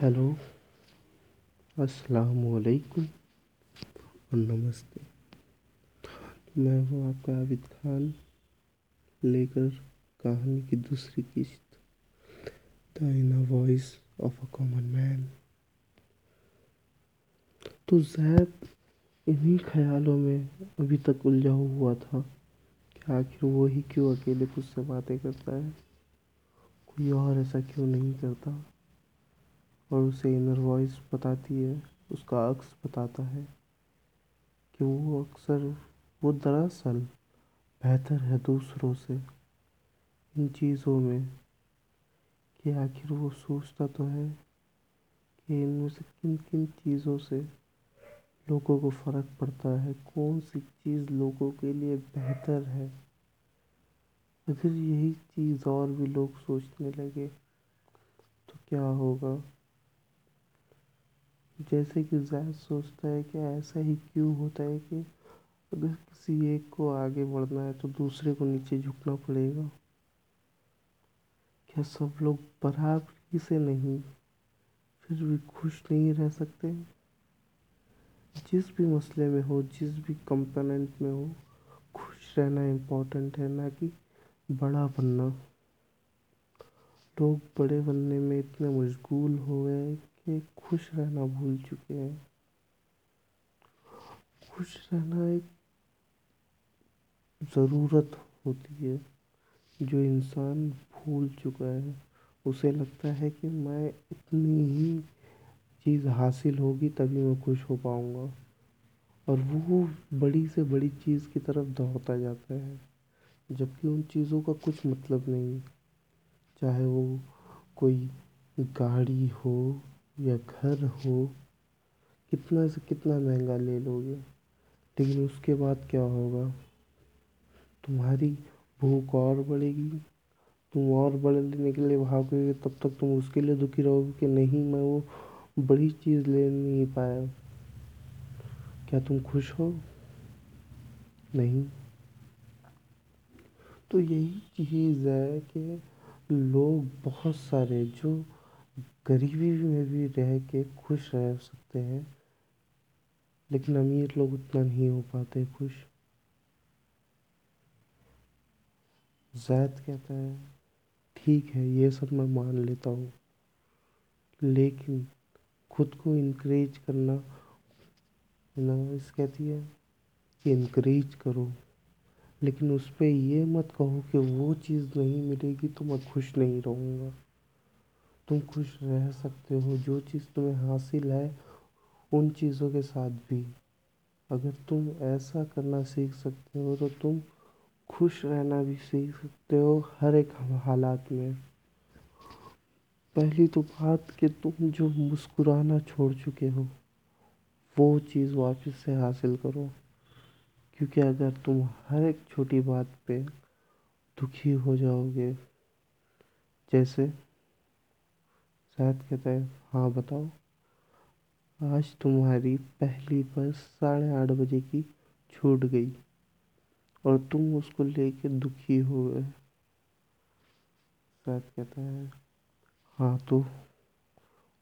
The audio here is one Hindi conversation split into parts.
हेलो अस्सलाम नमस्ते। मैं हूँ आपका आबिद खान, लेकर कहानी की दूसरी किस्त, the inner voice of a common man. तो जैद इन्हीं ख्यालों में अभी तक उलझा हुआ था कि आखिर वो ही क्यों अकेले खुद से बातें करता है? कोई और ऐसा क्यों नहीं करता? और उसे इनर वॉइस बताती है, उसका अक्स बताता है कि वो अक्सर, वो दरअसल बेहतर है दूसरों से। इन चीज़ों में कि आखिर वो सोचता तो है कि इनमें से किन किन चीज़ों से लोगों को फ़र्क पड़ता है, कौन सी चीज़ लोगों के लिए बेहतर है। अगर यही चीज़ और भी लोग सोचने लगे तो क्या होगा? जैसे कि जैद सोचता है कि ऐसा ही क्यों होता है कि अगर किसी एक को आगे बढ़ना है तो दूसरे को नीचे झुकना पड़ेगा। क्या सब लोग बराबरी से नहीं, फिर भी खुश नहीं रह सकते? जिस भी मसले में हो, जिस भी कंपोनेंट में हो, खुश रहना इम्पोर्टेंट है, ना कि बड़ा बनना। लोग बड़े बनने में इतने मशगूल हो गए कि खुश रहना भूल चुके हैं। खुश रहना एक ज़रूरत होती है जो इंसान भूल चुका है। उसे लगता है कि मैं इतनी ही चीज़ हासिल होगी तभी मैं खुश हो पाऊँगा। और वो बड़ी से बड़ी चीज़ की तरफ़ दौड़ता जाता है, जबकि उन चीज़ों का कुछ मतलब नहीं। चाहे वो कोई गाड़ी हो या घर हो, कितना से कितना महँगा ले लोगे? लेकिन उसके बाद क्या होगा? तुम्हारी भूख और बढ़ेगी। तुम और बड़े लेने के लिए भागोगे, तब तक तुम उसके लिए दुखी रहोगे कि नहीं, मैं वो बड़ी चीज़ ले नहीं पाया। क्या तुम खुश हो? नहीं। तो यही चीज़ है कि लोग बहुत सारे जो गरीबी में भी रह के खुश रह सकते हैं, लेकिन अमीर लोग उतना नहीं हो पाते खुश। जैद कहता है, ठीक है, ये सब मैं मान लेता हूँ, लेकिन खुद को इनक्रेज करना इस कहती है कि इनक्रेज करो, लेकिन उस पर ये मत कहो कि वो चीज़ नहीं मिलेगी तो मैं खुश नहीं रहूँगा। तुम खुश रह सकते हो, जो चीज़ तुम्हें हासिल है, उन चीज़ों के साथ भी। अगर तुम ऐसा करना सीख सकते हो तो तुम खुश रहना भी सीख सकते हो हर एक हालात में। पहली तो बात कि तुम जो मुस्कुराना छोड़ चुके हो, वो चीज़ वापस से हासिल करो। क्योंकि अगर तुम हर एक छोटी बात पे दुखी हो जाओगे, जैसे शायद कहता है हाँ बताओ। आज तुम्हारी पहली बस साढ़े आठ बजे की छूट गई और तुम उसको लेके दुखी हो गए। शायद कहता है हाँ तो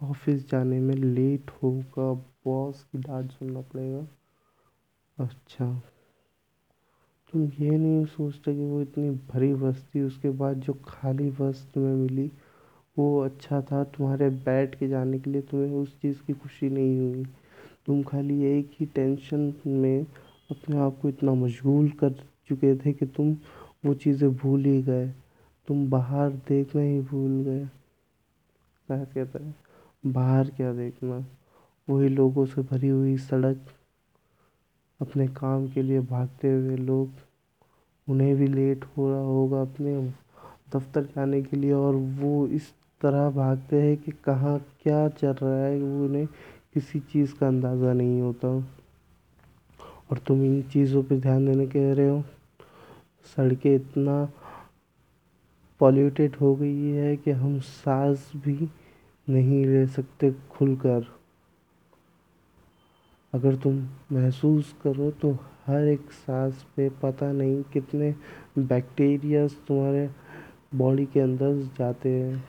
ऑफ़िस जाने में लेट होगा। बॉस की डांट सुनना पड़ेगा। अच्छा। तुम ये नहीं सोचते कि वो इतनी भरी बस थी उसके बाद जो खाली बस तुम्हें मिली वो अच्छा था, तुम्हारे बैठ के जाने के लिए तुम्हें उस चीज़ की खुशी नहीं हुई। तुम खाली एक ही टेंशन में अपने आप को इतना मशगूल कर चुके थे कि तुम वो चीज़ें भूल ही गए। तुम बाहर देखना ही भूल गए। क्या कहता है? बाहर क्या देखना? वही लोगों से भरी हुई सड़क। अपने काम के लिए भागते हुए लोग। उन्हें भी लेट हो रहा होगा अपने दफ्तर जाने के लिए और वो इस तरह भागते हैं कि कहाँ क्या चल रहा है उन्हें किसी चीज़ का अंदाज़ा नहीं होता। और तुम इन चीज़ों पे ध्यान देने कह रहे हो? सड़कें इतना पॉल्यूटेड हो गई है कि हम सांस भी नहीं ले सकते खुलकर। अगर तुम महसूस करो तो हर एक सांस पे पता नहीं कितने बैक्टीरियाज तुम्हारे बॉडी के अंदर जाते हैं।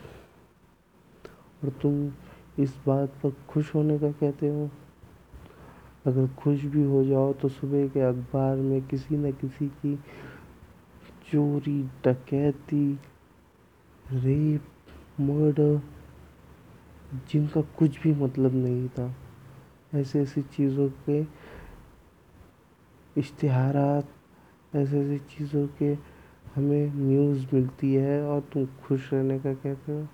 और तुम इस बात पर खुश होने का कहते हो? अगर खुश भी हो जाओ तो सुबह के अखबार में किसी न किसी की चोरी, डकैती, रेप, मर्डर जिनका कुछ भी मतलब नहीं था ऐसे ऐसी चीज़ों के इश्तहार ऐसे ऐसी चीज़ों के हमें न्यूज़ मिलती है और तुम खुश रहने का कहते हो?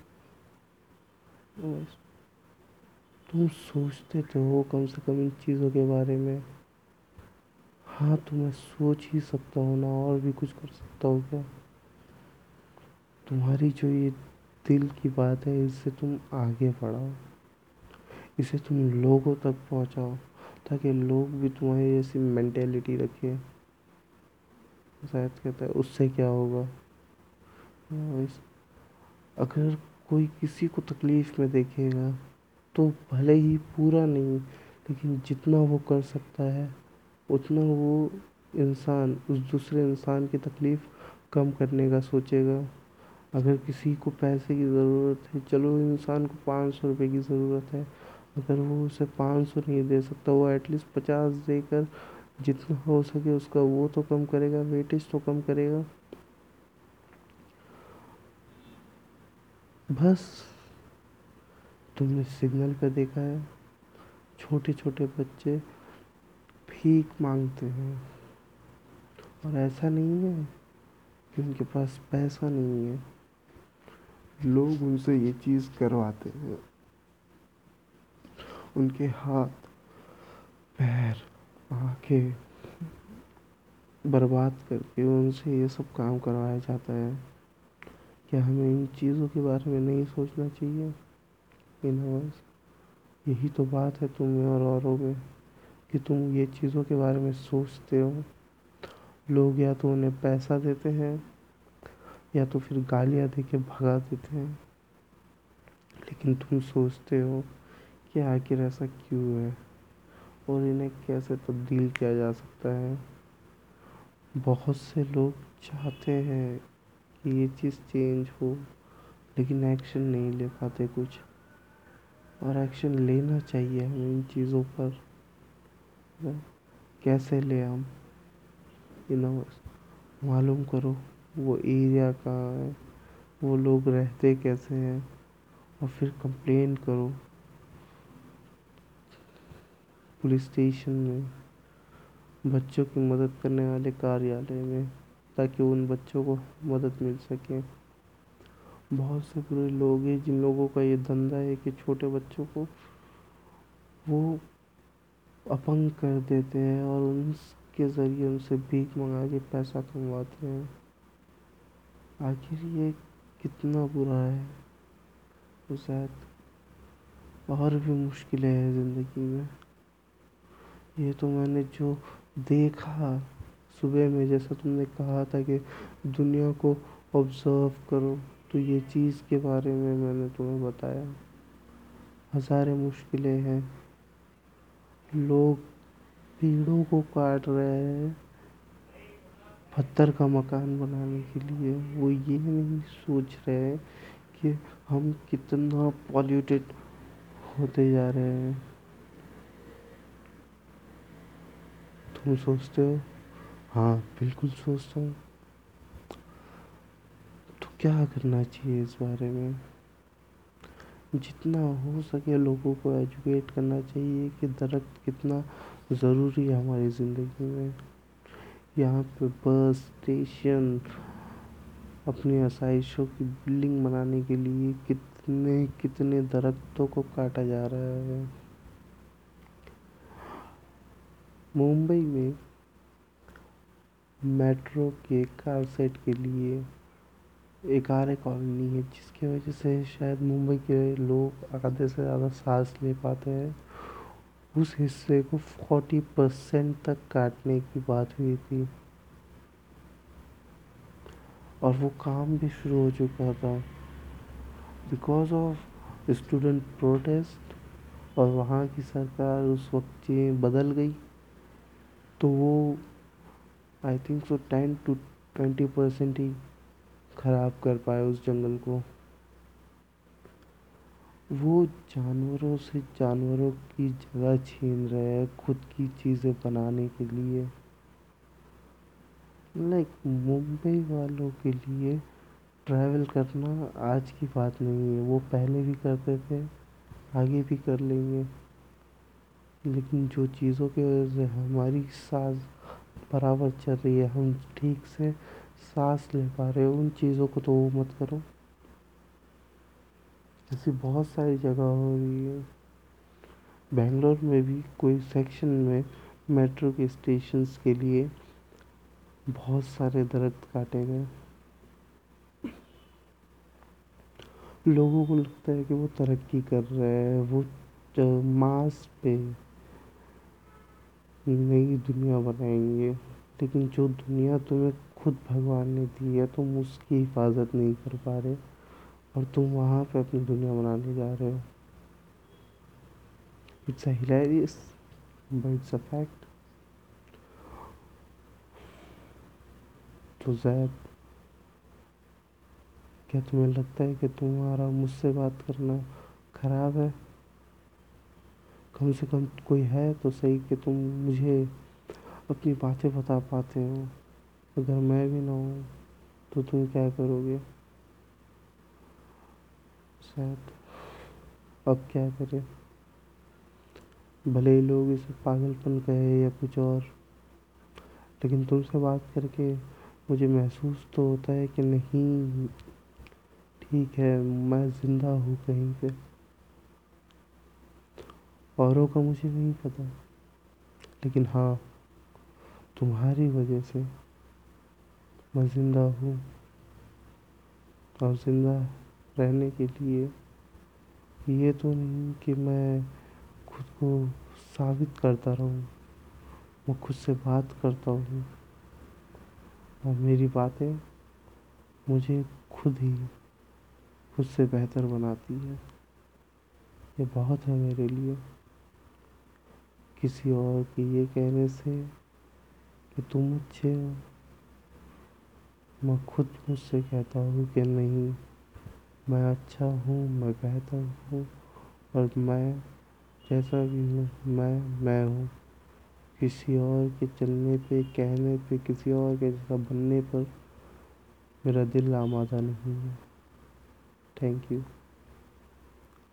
तुम सोचते तो हो कम से कम इन चीज़ों के बारे में। हाँ तो मैं सोच ही सकता हूँ ना, और भी कुछ कर सकता हूँ क्या? तुम्हारी जो ये दिल की बात है इससे तुम आगे बढ़ाओ। इसे तुम लोगों तक पहुँचाओ, ताकि लोग भी तुम्हारी जैसी मेंटेलिटी रखें। शायद कहता है, उससे क्या होगा? अगर कोई किसी को तकलीफ़ में देखेगा तो भले ही पूरा नहीं, लेकिन जितना वो कर सकता है, उतना वो इंसान, उस दूसरे इंसान की तकलीफ़ कम करने का सोचेगा। अगर किसी को पैसे की ज़रूरत है, चलो इंसान को पाँच सौ रुपये की ज़रूरत है, अगर वो उसे पाँच सौ नहीं दे सकता, वो एटलीस्ट पचास देकर जितना हो सके उसका वो तो कम करेगा वेटेज तो कम करेगा। बस, तुमने सिग्नल पे देखा है छोटे छोटे बच्चे भीख मांगते हैं। और ऐसा नहीं है कि उनके पास पैसा नहीं है। लोग उनसे ये चीज़ करवाते हैं। उनके हाथ, पैर, आँखें बर्बाद करके उनसे ये सब काम करवाया जाता है। क्या हमें इन चीज़ों के बारे में नहीं सोचना चाहिए। यूनिवर्स यही तो बात है तुम में और औरों में कि तुम ये चीज़ों के बारे में सोचते हो। लोग या तो उन्हें पैसा देते हैं, या तो फिर गालियाँ दे के भगा देते हैं। लेकिन तुम सोचते हो कि आखिर ऐसा क्यों है? और इन्हें कैसे तब्दील किया जा सकता है? बहुत से लोग चाहते हैं ये चीज़ चेंज हो, लेकिन एक्शन नहीं ले पाते कुछ। और एक्शन लेना चाहिए हमें इन चीज़ों पर। कैसे ले हम? इन मालूम करो, वो एरिया कहाँ है? वो लोग रहते कैसे हैं? और फिर कंप्लेन करो। पुलिस स्टेशन में, बच्चों की मदद करने वाले कार्यालय में। ताकि उन बच्चों को मदद मिल सके। बहुत से बुरे लोग हैं जिन लोगों का ये धंधा है कि छोटे बच्चों को वो अपंग कर देते हैं और उनके ज़रिए उनसे भीख मंगा के पैसा कमवाते हैं। आखिर ये कितना बुरा है। तो शायद और भी मुश्किलें हैं ज़िंदगी में। ये तो मैंने जो देखा सुबह में जैसा तुमने कहा था कि दुनिया को ऑब्ज़र्व करो तो ये चीज़ के बारे में मैंने तुम्हें बताया। हज़ारे मुश्किलें हैं। लोग पेड़ों को काट रहे हैं पत्थर का मकान बनाने के लिए। वो ये नहीं सोच रहे हैं कि हम कितना पॉल्यूटेड होते जा रहे हैं। तुम सोचते हो? हाँ बिल्कुल सोचता हूँ। तो क्या करना चाहिए इस बारे में? जितना हो सके लोगों को एजुकेट करना चाहिए कि दरख्त कितना ज़रूरी है हमारी ज़िंदगी में। यहाँ पे बस स्टेशन अपनी आसाइशों की बिल्डिंग बनाने के लिए कितने कितने दरख्तों को काटा जा रहा है। मुंबई में मेट्रो के कार सेट के लिए एक आर्य कॉलोनी है, जिसकी वजह से शायद मुंबई के लोग आधे से ज़्यादा सांस ले पाते हैं। उस हिस्से को फोर्टी परसेंट तक काटने की बात हुई थी। और वो काम भी शुरू हो चुका था। बिकॉज़ ऑफ़ स्टूडेंट प्रोटेस्ट और वहाँ की सरकार उस वक्त चीज़ें बदल गई तो वो I think so ten to twenty percent ही ख़राब कर पाए उस जंगल को। वो जानवरों से जानवरों की जगह छीन रहे हैं खुद की चीज़ें बनाने के लिए। लाइक मुंबई वालों के लिए ट्रैवल करना आज की बात नहीं है। वो पहले भी करते थे, आगे भी कर लेंगे। लेकिन जो चीज़ों की वजह से हमारी सांस बराबर चल रही है। हम ठीक से सांस ले पा रहे हो। उन चीज़ों को तो वो मत करो। ऐसी बहुत सारी जगह हो रही है। बेंगलोर में भी कोई सेक्शन में मेट्रो के स्टेशंस के लिए बहुत सारे दरख्त काटे गए। लोगों को लगता है कि वो तरक्की कर रहे हैं। वो मास पे नई दुनिया बनाएँगे। लेकिन जो दुनिया तुम्हें खुद भगवान ने दी है, तुम उसकी हिफाजत नहीं कर पा रहे और तुम वहाँ पे अपनी दुनिया बनाने जा रहे हो। It's a hilarious but it's a fact तो जैद क्या तुम्हें लगता है कि तुम्हारा मुझसे बात करना खराब है? कम से कम कोई है तो सही कि तुम मुझे अपनी बातें बता पाते हो। अगर मैं भी ना हूँ तो तुम क्या करोगे? शायद अब क्या करें? भले ही लोग इसे पागलपन कहे या कुछ और, लेकिन तुमसे बात करके मुझे महसूस तो होता है कि नहीं, ठीक है, मैं ज़िंदा हूँ कहीं पे। औरों का मुझे नहीं पता। लेकिन हाँ तुम्हारी वजह से मैं ज़िंदा हूँ और ज़िंदा रहने के लिए ये तो नहीं कि मैं खुद को साबित करता रहूँ, मैं खुद से बात करता हूँ। और मेरी बातें मुझे खुद ही, खुद से बेहतर बनाती है। ये बहुत है मेरे लिए। किसी और के ये कहने से कि तुम अच्छे हो। मैं खुद मुझसे कहता हूँ कि नहीं, मैं अच्छा हूँ, मैं बेहतर हूँ और मैं जैसा भी हूँ, मैं मैं हूँ। किसी और के चलने पे, कहने पे, किसी और के जैसा बनने पर मेरा दिल आमादा नहीं है। Thank you